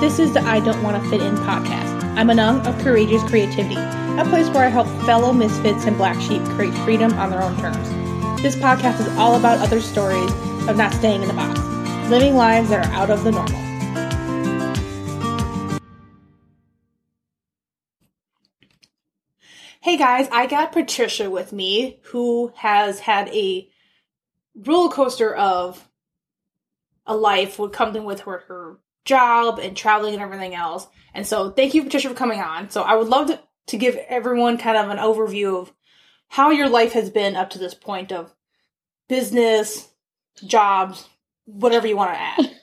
This is the I Don't Want to Fit In podcast. I'm Anung of Courageous Creativity, a place where I help fellow misfits and black sheep create freedom on their own terms. This podcast is all about other stories of not staying in the box, living lives that are out of the normal. Hey guys, I got Patricia with me who has had a roller coaster of a life with coming with her, her job and traveling and everything else. And so thank you, Patricia, for coming on. So I would love to, to give everyone kind of an overview of how your life has been up to this point of business, jobs, whatever you want to add.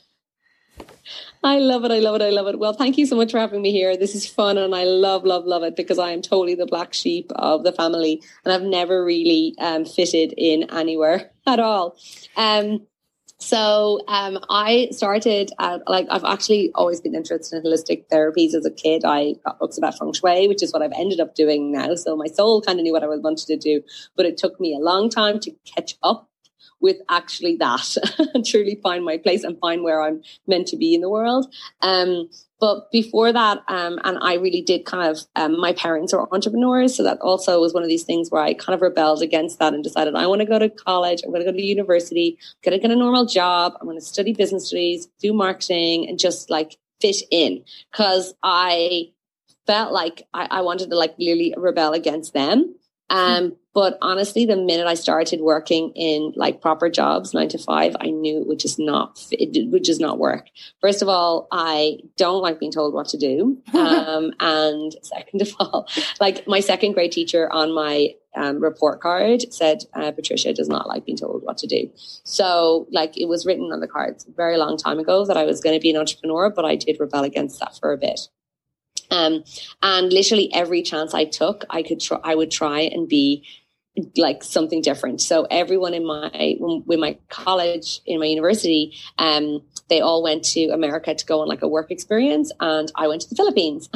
I love it. I love it. I love it. Well, thank you so much for having me here. This is fun and I love, love, love it because I am totally the black sheep of the family and I've never really um, fitted in anywhere at all. Um, so um, I started like I've actually always been interested in holistic therapies as a kid. I got books about feng shui, which is what I've ended up doing now. So my soul kind of knew what I wanted to do, but it took me a long time to catch up with actually that and truly find my place and find where I'm meant to be in the world. Um, but before that, um, and I really did kind of, um, my parents are entrepreneurs. So that also was one of these things where I kind of rebelled against that and decided I want to go to college. I'm going to go to university. I'm going to get a normal job. I'm going to study business studies, do marketing and just like fit in because I felt like I, I wanted to like really rebel against them. Um, but honestly, the minute I started working in like proper jobs, nine to five, I knew it would just not, it would just not work. First of all, I don't like being told what to do. Um, and second of all, like my second grade teacher on my um, report card said, uh, Patricia does not like being told what to do. So like it was written on the cards a very long time ago that I was going to be an entrepreneur, but I did rebel against that for a bit. Um, and literally every chance I took, I could try, I would try and be like something different. So everyone in my, with my college, in my university, um, they all went to America to go on like a work experience. And I went to the Philippines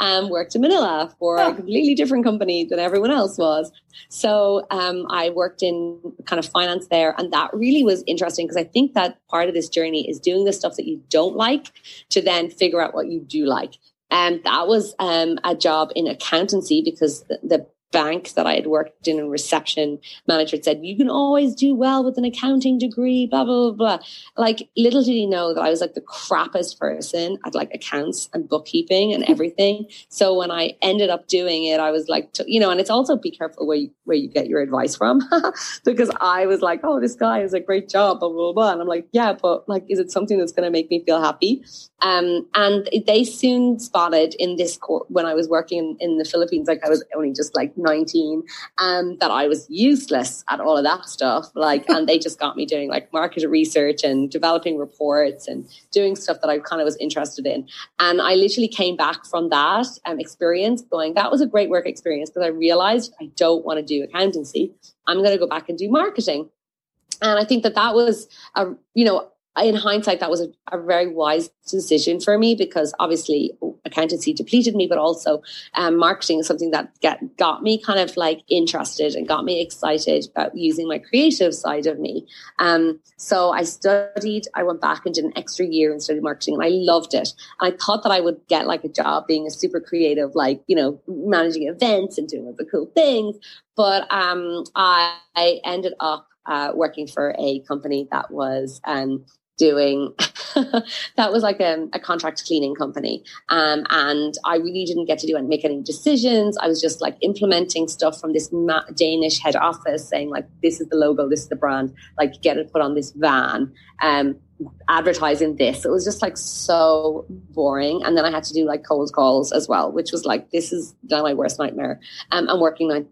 and worked in Manila for a completely different company than everyone else was. So, um, I worked in kind of finance there. And that really was interesting because I think that part of this journey is doing the stuff that you don't like to then figure out what you do like. And that was um, a job in accountancy because the, the bank that I had worked in in reception manager had said, you can always do well with an accounting degree, blah, blah, blah, blah. Like little did he know that I was like the crappiest person at like accounts and bookkeeping and everything. So when I ended up doing it, I was like, you know, and it's also be careful where you, where you get your advice from because I was like, oh, this guy has a great job, blah, blah, blah. And I'm like, yeah, but like, is it something that's going to make me feel happy? Um, and they soon spotted in this court when I was working in, in the Philippines, like I was only just like 19 um, that I was useless at all of that stuff. Like, and they just got me doing like market research and developing reports and doing stuff that I kind of was interested in. And I literally came back from that um, experience going, that was a great work experience because I realized I don't want to do accountancy. I'm going to go back and do marketing. And I think that that was a, you know, in hindsight, that was a, a, very wise decision for me because obviously accountancy depleted me, but also um, marketing is something that get, got me kind of like interested and got me excited about using my creative side of me. Um, so I studied, I went back and did an extra year and studied marketing and I loved it. And I thought that I would get like a job being a super creative, like, you know, managing events and doing all the cool things. But um, I, I ended up uh, working for a company that was um, doing that was like a, a, contract cleaning company. Um, and i really didn't get to do and make any decisions. I was just like implementing stuff from this ma- danish head office saying like this is the logo this is the brand. Like get it put on this van um, advertising this. It was just like so boring. And then i had to do like cold calls as well which was like this is my worst nightmare. Um, i'm working nine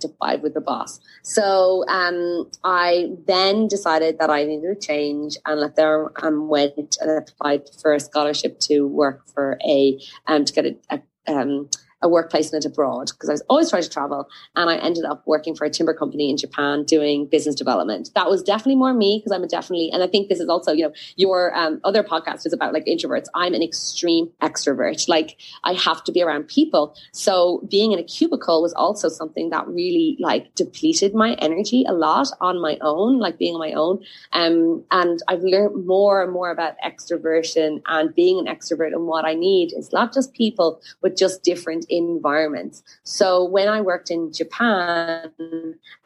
to five with the boss. So um, I then decided that I needed a change and left there and went and applied for a scholarship to work for a um, to get a, a um, a work placement abroad because I was always trying to travel. And I ended up working for a timber company in Japan doing business development. That was definitely more me because I'm a definitely, and I think this is also, you know, your um, other podcast is about like introverts. I'm an extreme extrovert. Like I have to be around people. So being in a cubicle was also something that really like depleted my energy a lot on my own, like being on my own. Um, and I've learned more and more about extroversion and being an extrovert and what I need is not just people, but just different environments. So when I worked in Japan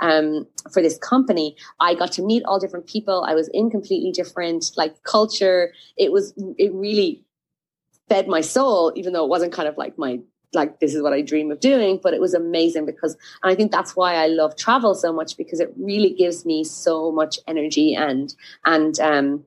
um, for this company, I got to meet all different people. I was in completely different like culture. It was it really fed my soul, even though it wasn't kind of like my like this is what I dream of doing, but it was amazing because I think that's why I love travel so much because it really gives me so much energy and and um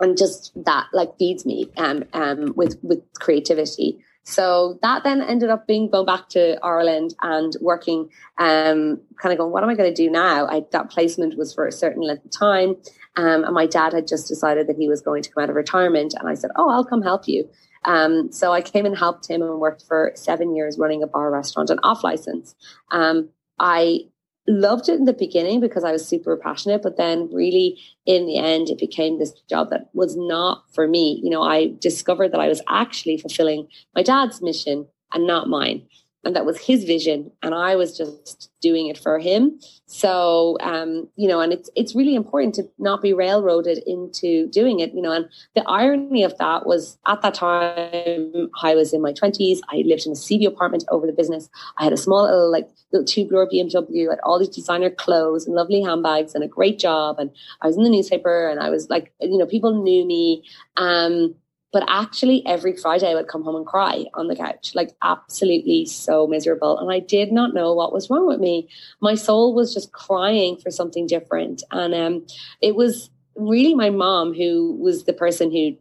and just that like feeds me um um with with creativity. So that then ended up being going back to Ireland and working, um, kind of going, what am I going to do now? I, that placement was for a certain length of time. Um, and my dad had just decided that he was going to come out of retirement. And I said, Oh, I'll come help you. Um, so I came and helped him and worked for seven years running a bar restaurant and off license. Um, I loved it in the beginning because I was super passionate, but then really in the end, it became this job that was not for me. You know, I discovered that I was actually fulfilling my dad's mission and not mine and that was his vision and i was just doing it for him. So um, you know and it's it's really important to not be railroaded into doing it you know and the irony of that was at that time i was in my 20s i lived in a Seaview apartment over the business. I had a small little like little two door bmw had all these designer clothes and lovely handbags and a great job and i was in the newspaper and i was like you know people knew me. Um but actually, every Friday I would come home and cry on the couch, like absolutely so miserable. And I did not know what was wrong with me. My soul was just crying for something different. And um, it was really my mom who was the person who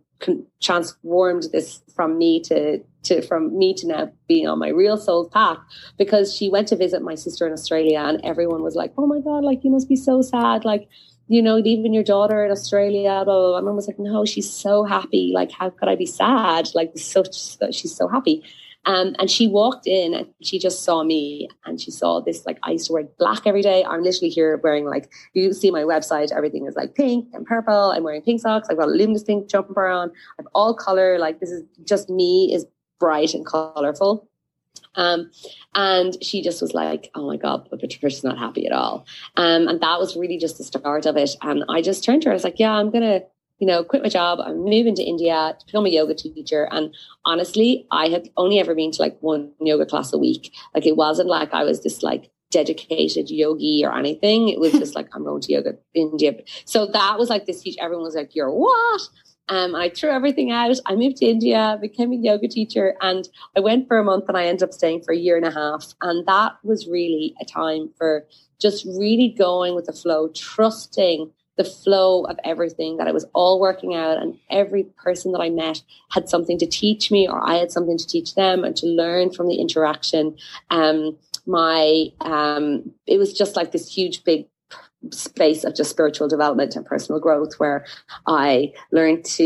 transformed this from me to to from me to now being on my real soul path because she went to visit my sister in Australia and everyone was like, "Oh my god, like you must be so sad." Like you know, leaving your daughter in Australia, blah, blah, blah. My mom was like, no, she's so happy. Like, how could I be sad? Like, so, she's so happy. Um, and she walked in and she just saw me and she saw this like I used to wear black every day. I'm literally here wearing like you see my website, everything is like pink and purple. I'm wearing pink socks. I've got a luminous pink jumper on. I've all color. Like this is just me is bright and colorful. Um, and she just was like, oh my God, but Patricia's not happy at all. Um, and that was really just the start of it. And I just turned to her, I was like, yeah, I'm going to, you know, quit my job. I'm moving to India to become a yoga teacher. And honestly, I had only ever been to like one yoga class a week. Like it wasn't like I was this like dedicated yogi or anything. It was just like, I'm going to yoga in India. So that was like this huge, everyone was like, you're what? Um, I threw everything out. I moved to India, became a yoga teacher, and I went for a month and I ended up staying for a year and a half. And that was really a time for just really going with the flow, trusting the flow of everything that it was all working out and every person that I met had something to teach me or I had something to teach them and to learn from the interaction. Um, my um, it was just like this huge big space of just spiritual development and personal growth where I learned to,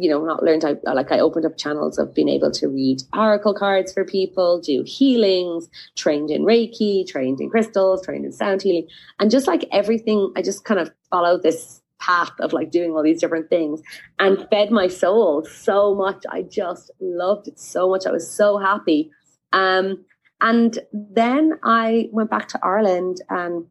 you know, not learned, I, like I opened up channels of being able to read oracle cards for people, do healings, trained in Reiki, trained in crystals, trained in sound healing. And just like everything, I just kind of followed this path of like doing all these different things and fed my soul so much. I just loved it so much. I was so happy. Um, and then I went back to Ireland and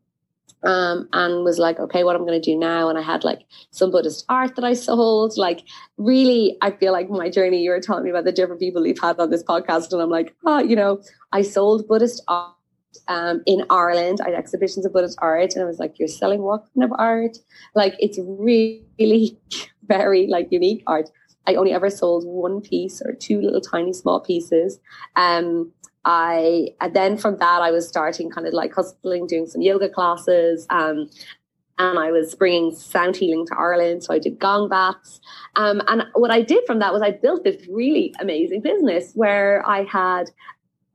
um, and was like, okay, what I'm going to do now. And I had like some Buddhist art that I sold. Like, really, I feel like my journey, you were telling me about the different people you've had on this podcast. And I'm like, oh, you know, I sold Buddhist art um, in Ireland. I had exhibitions of Buddhist art. And I was like, you're selling what kind of art? Like, it's really very like unique art. I only ever sold one piece or two little tiny small pieces. Um, I then from that I was starting kind of like hustling, doing some yoga classes. Um, and I was bringing sound healing to Ireland. So I did gong baths. Um, and what I did from that was I built this really amazing business where I had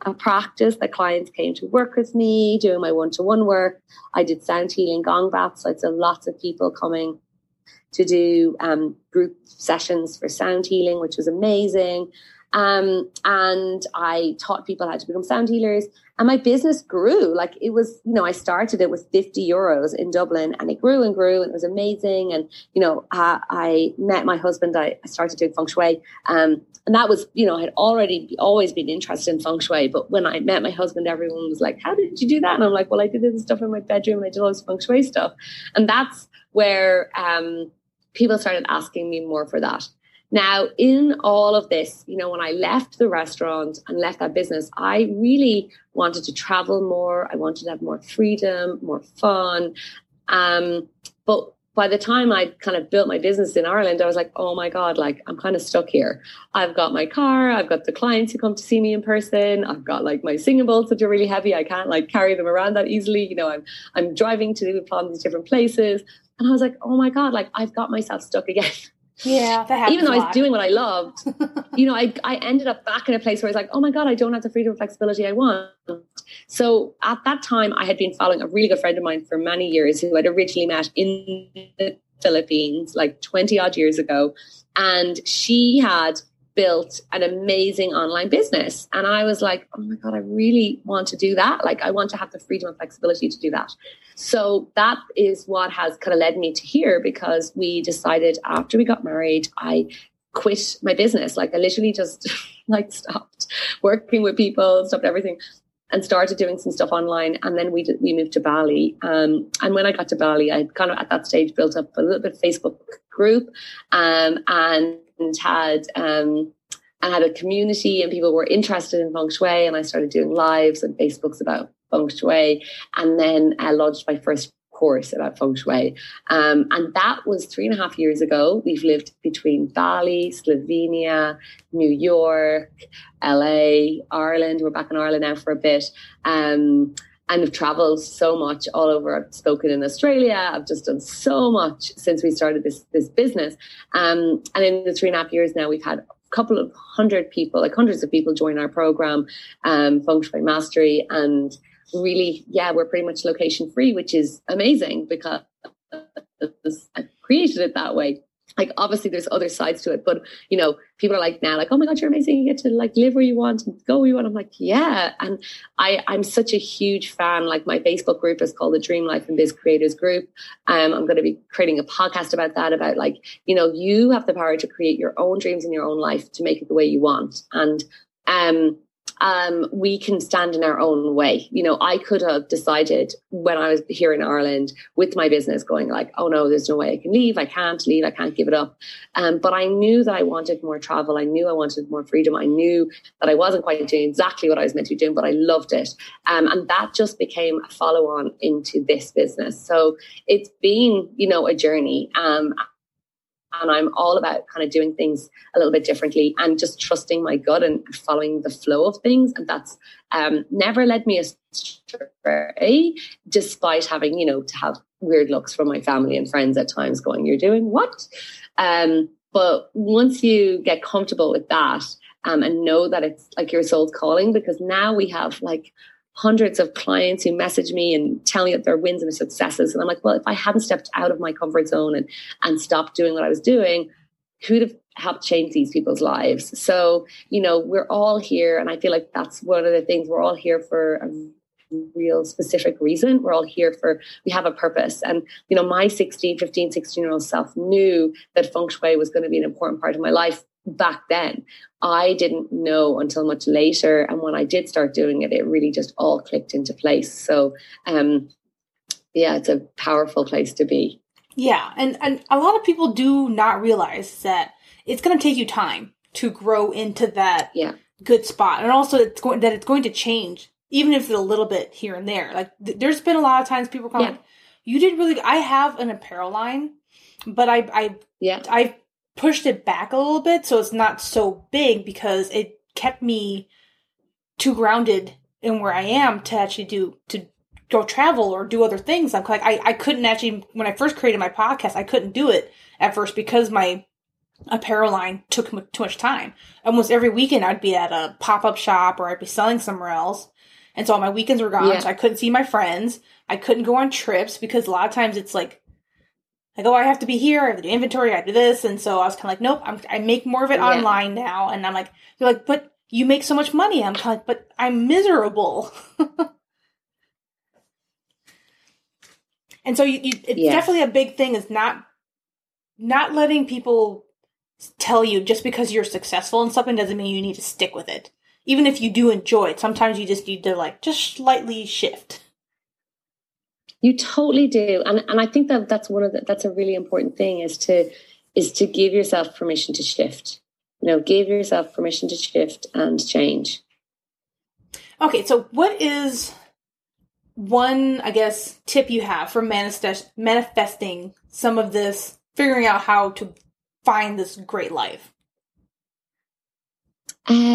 a practice that clients came to work with me, doing my one to one work. I did sound healing gong baths. So I had lots of people coming to do um, group sessions for sound healing, which was amazing. Um, and I taught people how to become sound healers. And my business grew. Like it was, you know, I started it with 50 euros in Dublin and it grew and grew and it was amazing. And, you know, uh, I met my husband. I, I started doing feng shui. Um, and that was, you know, I had already always been interested in feng shui. But when I met my husband, everyone was like, how did you do that? And I'm like, well, I did this stuff in my bedroom I did all this feng shui stuff. And that's where, um, people started asking me more for that. Now, in all of this, you know, when I left the restaurant and left that business, I really wanted to travel more. I wanted to have more freedom, more fun. Um, but by the time I kind of built my business in Ireland, I was like, oh my God, like I'm kind of stuck here. I've got my car, I've got the clients who come to see me in person, I've got like my singing bowls that are really heavy. I can't like carry them around that easily. You know, I'm I'm driving to these different places. And I was like, oh my God, like I've got myself stuck again. Yeah, Even though I was doing what I loved, you know, I, I ended up back in a place where I was like, oh my God, I don't have the freedom and flexibility I want. So at that time, I had been following a really good friend of mine for many years who I'd originally met in the Philippines like 20 odd years ago. And she had built an amazing online business. And I was like, oh my God, I really want to do that. Like, I want to have the freedom and flexibility to do that. So that is what has kind of led me to here because we decided after we got married, I quit my business. Like, I literally just like stopped working with people, stopped everything. And started doing some stuff online, and then we we moved to Bali. Um, and when I got to Bali, I kind of at that stage built up a little bit Facebook group, um, and had um, I had a community and people were interested in feng shui and I started doing lives and Facebooks about feng shui and then I launched my first course about feng shui. Um, and that was three and a half years ago. We've lived between Bali, Slovenia, New York, LA, Ireland. We're back in Ireland now for a bit. Um, and have traveled so much all over. I've spoken in Australia. I've just done so much since we started this this business. Um, and in the three and a half years now, we've had a couple of hundred people, like hundreds of people, join our program, um, Feng Shui Mastery, and really, yeah, we're pretty much location free, which is amazing because I created it that way. Like obviously there's other sides to it but you know people are like now like oh my god you're amazing. You get to like live where you want and go where you want. I'm like yeah. And i i'm such a huge fan. Like my facebook group is called the dream life and biz creators group. Um, i'm going to be creating a podcast about that about like you know you have the power to create your own dreams in your own life to make it the way you want. And um um, we can stand in our own way. You know, I could have decided when I was here in Ireland with my business going like, oh no, there's no way I can leave. I can't leave. I can't give it up. Um, but I knew that I wanted more travel. I knew I wanted more freedom. I knew that I wasn't quite doing exactly what I was meant to be doing, but I loved it. Um, and that just became a follow on into this business. So it's been, you know, a journey. Um, and I'm all about kind of doing things a little bit differently and just trusting my gut and following the flow of things. And that's um, never led me astray, despite having, you know, to have weird looks from my family and friends at times going, You're doing what? Um, but once you get comfortable with that um, and know that it's like your soul's calling, because now we have like hundreds of clients who message me and tell me their wins and successes. And I'm like, well, if I hadn't stepped out of my comfort zone and, and stopped doing what I was doing, who'd have helped change these people's lives? So, you know, we're all here. And I feel like that's one of the things we're all here for a real specific reason. We're all here for, we have a purpose. And, you know, my 16, 15, 16 year old self knew that feng shui was going to be an important part of my life back then. I didn't know until much later. And when I did start doing it, it really just all clicked into place. So, um, yeah, it's a powerful place to be. Yeah. And, and a lot of people do not realize that it's going to take you time to grow into that yeah. good spot. And also it's going, that it's going to change, even if it's a little bit here and there. Like th- there's been a lot of times people come yeah. like, you did really, I have an apparel line, but I, I, yeah, I pushed it back a little bit so it's not so big because it kept me too grounded in where I am to actually do to go travel or do other things. I'm like I, I couldn't actually when I first created my podcast, I couldn't do it at first because my apparel line took too much time. Almost every weekend I'd be at a pop up shop or I'd be selling somewhere else. And so all my weekends were gone. Yeah. So I couldn't see my friends. I couldn't go on trips because a lot of times it's like like, oh, I have to be here, I have to do inventory, I have to do this. And so I was kind of like, nope, I'm, I make more of it yeah. online now. And I'm like, you're like, but you make so much money. I'm kind of like, but I'm miserable. and so you, you it's yes. definitely a big thing is not, not letting people tell you just because you're successful in something doesn't mean you need to stick with it. Even if you do enjoy it, sometimes you just need to like just slightly shift. You totally do, and and I think that that's one of the, that's a really important thing is to is to give yourself permission to shift. You know, give yourself permission to shift and change. Okay, so what is one, I guess, tip you have for manifest- manifesting some of this, figuring out how to find this great life?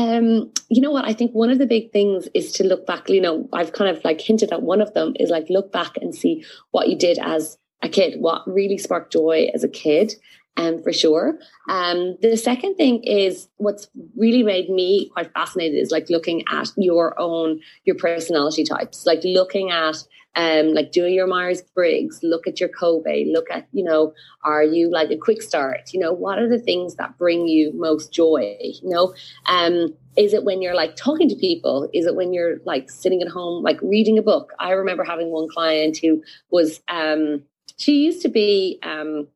Um, you know what? I think one of the big things is to look back. You know, I've kind of like hinted at one of them is like look back and see what you did as a kid, what really sparked joy as a kid, um, for sure. Um, the second thing is what's really made me quite fascinated is like looking at your own your personality types, like looking at um, like doing your Myers Briggs, look at your Kolbe, look at, you know, are you like a quick start? You know, what are the things that bring you most joy? You know, um, is it when you're like talking to people? Is it when you're like sitting at home, like reading a book? I remember having one client who was, um, she used to be, um,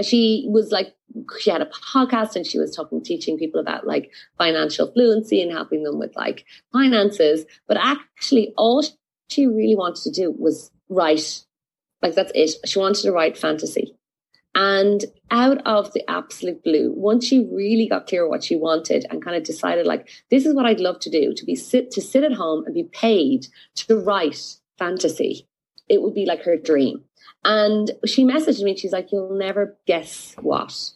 she was like she had a podcast and she was talking teaching people about like financial fluency and helping them with like finances but actually all she really wanted to do was write. Like that's it. She wanted to write fantasy. And out of the absolute blue, once she really got clear what she wanted and kind of decided, like, this is what I'd love to do, to be sit to sit at home and be paid to write fantasy, it would be like her dream. And she messaged me, she's like, You'll never guess what.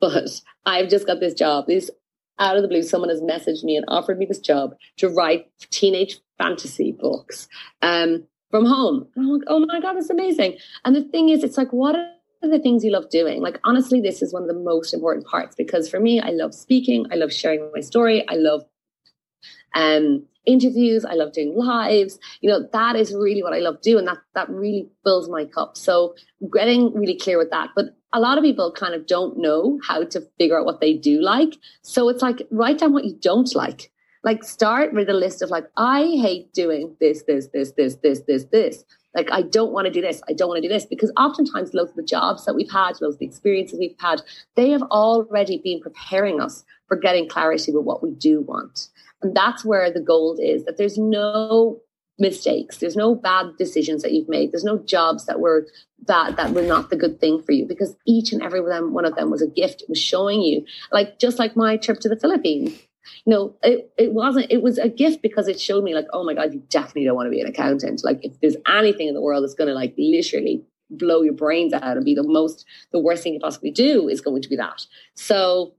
But I've just got this job. This out of the blue, someone has messaged me and offered me this job to write teenage fantasy books um, from home. And I'm like, oh my God, that's amazing. And the thing is, it's like, what are the things you love doing? Like, honestly, this is one of the most important parts because for me, I love speaking, I love sharing my story, I love um, interviews, I love doing lives. You know, that is really what I love doing. That that really fills my cup. So getting really clear with that. But a lot of people kind of don't know how to figure out what they do like. So it's like write down what you don't like like start with a list of like i hate doing this this this this this this this like i don't want to do this i don't want to do this because oftentimes loads of the jobs that we've had loads of the experiences we've had they have already been preparing us for getting clarity with what we do want and that's where the gold is that there's no mistakes there's no bad decisions that you've made there's no jobs that were bad that were not the good thing for you because each and every one of them was a gift it was showing you like just like my trip to the philippines you know, it, it wasn't, it was a gift because it showed me like, oh my God, you definitely don't want to be an accountant. Like if there's anything in the world that's going to like literally blow your brains out and be the most, the worst thing you possibly do is going to be that. So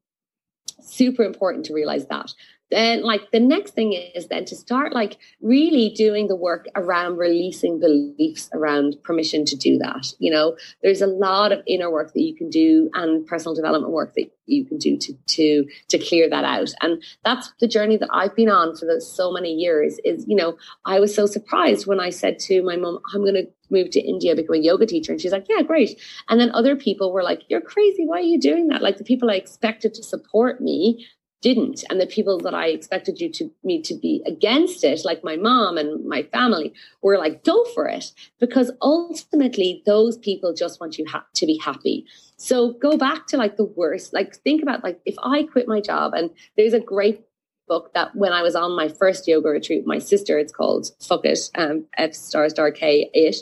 super important to realize that then like the next thing is then to start like really doing the work around releasing beliefs around permission to do that you know? There's a lot of inner work that you can do and personal development work that you can do to to to clear that out. And that's the journey that i've been on for the, so many years is you know i was so surprised when i said to my mom i'm going to move to india become a yoga teacher. And she's like yeah great. And then other people were like you're crazy. Why are you doing that? Like the people i expected to support me didn't. And the people that i expected you to me to be against it like my mom and my family were like go for it. Because ultimately those people just want you ha- to be happy. So go back to like the worst. Like think about like if i quit my job and there's a great book that when i was on my first yoga retreat my sister it's called fuck it um f star star k it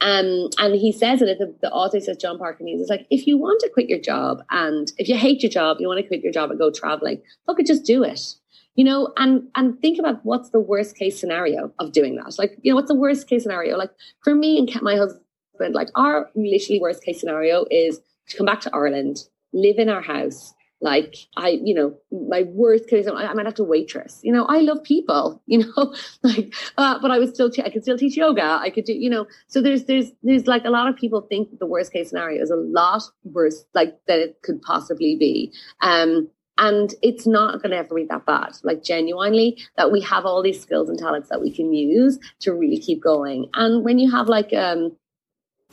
um, and he says it, the, the author says, John Parkin He's like, if you want to quit your job and if you hate your job, you want to quit your job and go traveling, look, just do it. You know, and and think about what's the worst case scenario of doing that. Like, you know, what's the worst case scenario? Like for me and my husband, like our literally worst case scenario is to come back to Ireland, live in our house, like I, you know, my worst case, I, might have to waitress. You know, I love people. You know, like, uh, but I would still, I could still teach yoga. I could do, you know. So there's, there's, there's like a lot of people think the worst case scenario is a lot worse, like that it could possibly be. Um, and it's not going to ever be that bad. Like genuinely, that we have all these skills and talents that we can use to really keep going. And when you have like um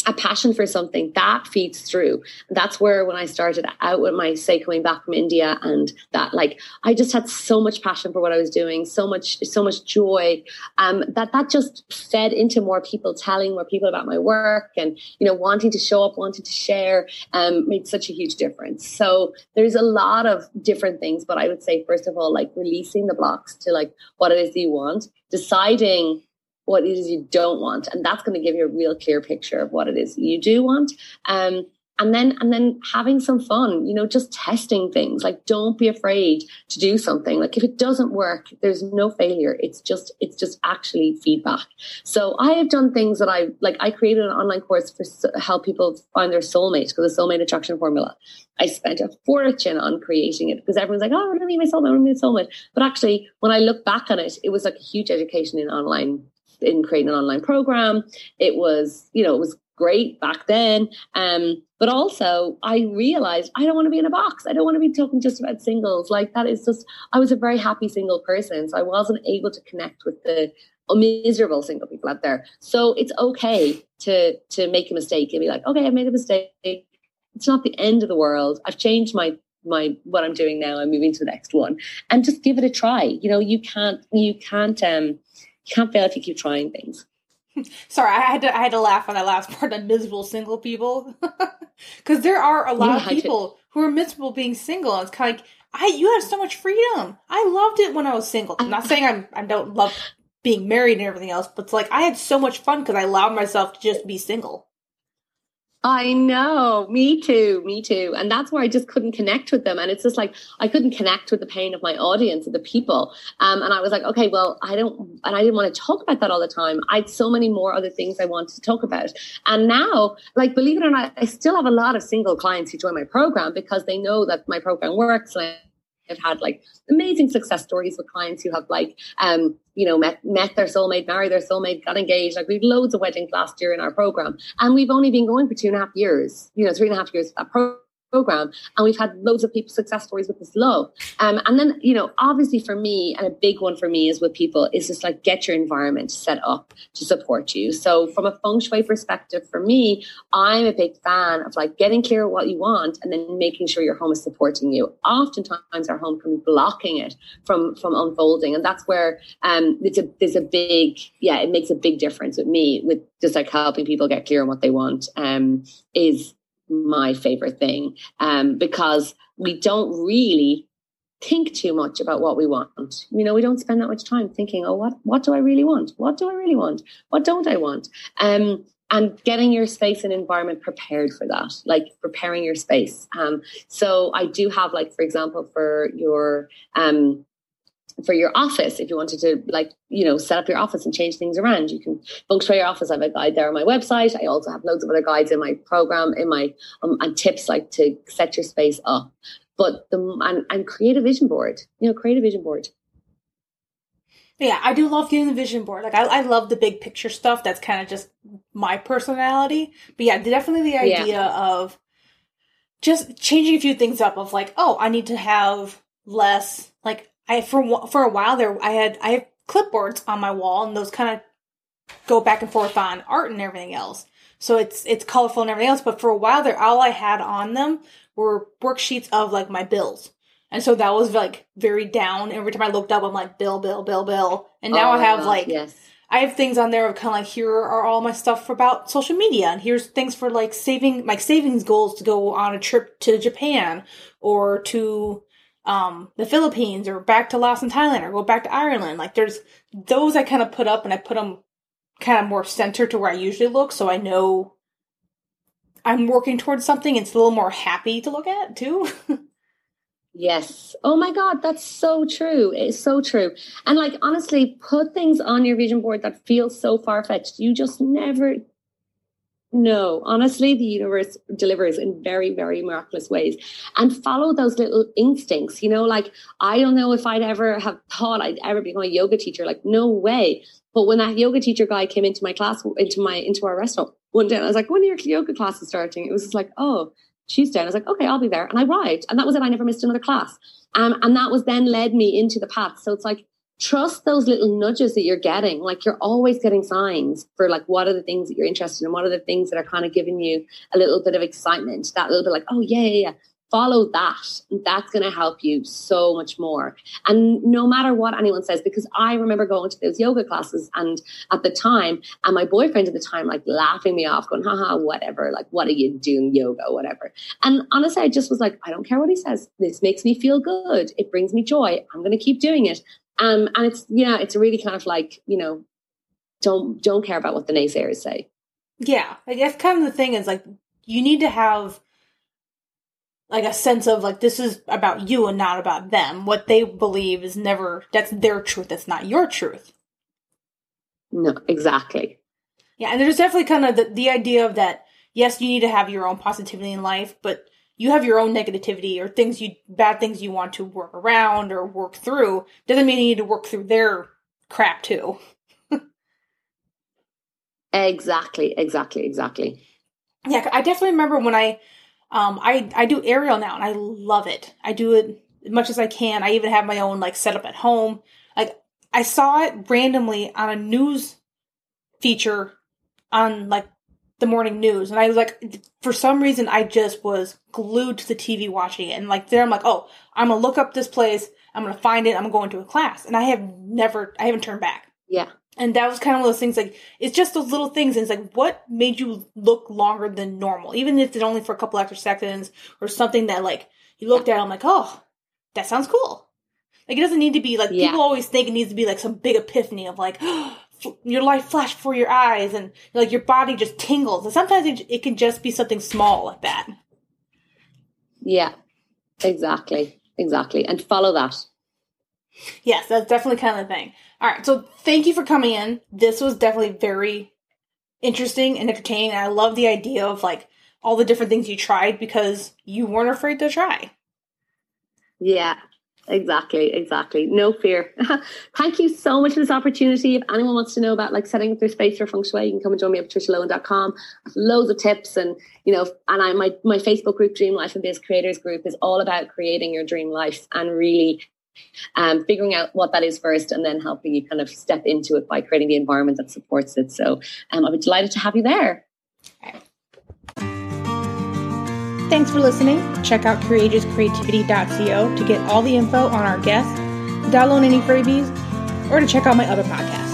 a passion for something that feeds through. That's where when I started out with my say coming back from India and that like I just had so much passion for what I was doing, so much so much joy, um, that that just fed into more people telling more people about my work and you know wanting to show up, wanting to share, um, made such a huge difference. So there's a lot of different things, but I would say first of all like releasing the blocks to like what it is you want, deciding what it is you don't want. And that's going to give you a real clear picture of what it is you do want. Um, and then and then having some fun you know just testing things. Like don't be afraid to do something. Like if it doesn't work there's no failure. It's just it's just actually feedback. So i have done things that i like i created an online course for help people find their soulmate because the soulmate attraction formula. I spent a fortune on creating it because everyone's like oh i to meet my soulmate i want to meet my soulmate. But actually when i look back on it it was like a huge education in online in creating an online program. It was, you know, it was great back then. Um, but also I realized I don't want to be in a box. I don't want to be talking just about singles. Like that is just I was a very happy single person. So I wasn't able to connect with the miserable single people out there. So it's okay to to make a mistake and be like, okay, I made a mistake. It's not the end of the world. I've changed my my what I'm doing now. I'm moving to the next one. And just give it a try. You know, you can't you can't um you can't fail if you keep trying things. Sorry, I had to I had to laugh on that last part of miserable single people because there are a lot yeah, of people who are miserable being single. And it's kind of like I you have so much freedom. I loved it when I was single. I'm not saying I'm I don't love being married and everything else, but it's like I had so much fun because I allowed myself to just be single. I know, me too, me too. And that's where I just couldn't connect with them. And it's just like I couldn't connect with the pain of my audience and the people. Um, and I was like, okay, well, I don't, and I didn't want to talk about that all the time. I had so many more other things I wanted to talk about. And now, like, believe it or not, I still have a lot of single clients who join my program because they know that my program works and I've had like amazing success stories with clients who have like, um, you know, met, met their soulmate, married their soulmate, got engaged. Like we've loads of weddings last year in our program and we've only been going for two and a half years, you know, three and a half years that program program and we've had loads of people success stories with this low. Um, and then you know obviously for me and a big one for me is with people is just like get your environment set up to support you. So from a feng shui perspective for me i'm a big fan of like getting clear what you want and then making sure your home is supporting you. Oftentimes our home can be blocking it from from unfolding and that's where um it's a there's a big yeah it makes a big difference with me with just like helping people get clear on what they want um is my favorite thing um, because we don't really think too much about what we want. You know, we don't spend that much time thinking, oh, what what do I really want? What do I really want? What don't I want? Um, and getting your space and environment prepared for that, like preparing your space. Um, so I do have, like, for example, for your um, for your office if you wanted to like you know set up your office and change things around you can feng shui your office i have a guide there on my website i also have loads of other guides in my program in my um, and tips like to set your space up but the and, and create a vision board you know create a vision board yeah, I do love getting the vision board. Like, I, I love the big picture stuff. That's kind of just my personality. But yeah, definitely the idea yeah. of just changing a few things up. Of like, oh, I need to have less. Like, I for for a while there, I had I have clipboards on my wall, and those kind of go back and forth on art and everything else. So it's it's colorful and everything else. But for a while there, all I had on them were worksheets of like my bills. And so that was like very down. Every time I looked up, I'm like bill, bill, bill, bill. And now oh, I have like yes. I have things on there of kind of like here are all my stuff for about social media, and here's things for like saving like savings goals to go on a trip to Japan or to um, the Philippines or back to Laos and Thailand or go back to Ireland. Like there's those I kind of put up and I put them kind of more centered to where I usually look, so I know I'm working towards something. It's a little more happy to look at too. Yes. Oh my God, that's so true. It's so true. And like, honestly, put things on your vision board that feel so far fetched. You just never no, honestly, the universe delivers in very, very miraculous ways. And follow those little instincts. You know, like I don't know if I'd ever have thought I'd ever become a yoga teacher. Like, no way. But when that yoga teacher guy came into my class, into my into our restaurant one day, I was like, when are your yoga classes starting? It was just like, oh, Tuesday. And I was like, okay, I'll be there. And I arrived. And that was it. I never missed another class. Um, and that was then led me into the path. So it's like trust those little nudges that you're getting. Like you're always getting signs for like what are the things that you're interested in, what are the things that are kind of giving you a little bit of excitement, that little bit like, oh yeah, yeah, yeah. Follow that. That's going to help you so much more. And no matter what anyone says, because I remember going to those yoga classes and at the time, and my boyfriend at the time, like laughing me off, going, haha, whatever. Like, what are you doing yoga, whatever. And honestly, I just was like, I don't care what he says. This makes me feel good. It brings me joy. I'm going to keep doing it. Um, and it's yeah, it's really kind of like you know, don't don't care about what the naysayers say. Yeah, I guess kind of the thing is like you need to have like a sense of like this is about you and not about them. What they believe is never that's their truth. That's not your truth. No, exactly. Yeah, and there's definitely kind of the, the idea of that. Yes, you need to have your own positivity in life, but you have your own negativity or things you bad things you want to work around or work through doesn't mean you need to work through their crap too. Exactly exactly exactly. Yeah i definitely remember when i um i i do aerial now and i love it. I do it as much as i can. I even have my own like setup at home. Like i saw it randomly on a news feature on like the morning news. And I was like for some reason I just was glued to the TV watching it. And like there I'm like oh I'm gonna look up this place. I'm gonna find it. I'm going to go into a class. And I have never I haven't turned back. Yeah. And that was kind of one of those things like it's just those little things. And it's like what made you look longer than normal? Even if it's only for a couple extra seconds or something that like you looked at I'm like oh that sounds cool. Like it doesn't need to be like yeah. people always think it needs to be like some big epiphany of like oh, your life flash before your eyes and like your body just tingles. And sometimes it, it can just be something small like that. Yeah, exactly. Exactly. And follow that. Yes, that's definitely kind of the thing. All right. So thank you for coming in. This was definitely very interesting and entertaining. I love the idea of like all the different things you tried because you weren't afraid to try. Yeah, Exactly, exactly. No fear. Thank you so much for this opportunity. If anyone wants to know about like setting up their space for feng shui, you can come and join me at patricialohan.com. Loads of tips and you know, and I my my Facebook group, Dream Life and Biz Creators Group, is all about creating your dream life and really um, figuring out what that is first and then helping you kind of step into it by creating the environment that supports it. So um, I'll be delighted to have you there. Thanks for listening. Check out courageouscreativity.co to get all the info on our guests, download any freebies, or to check out my other podcasts.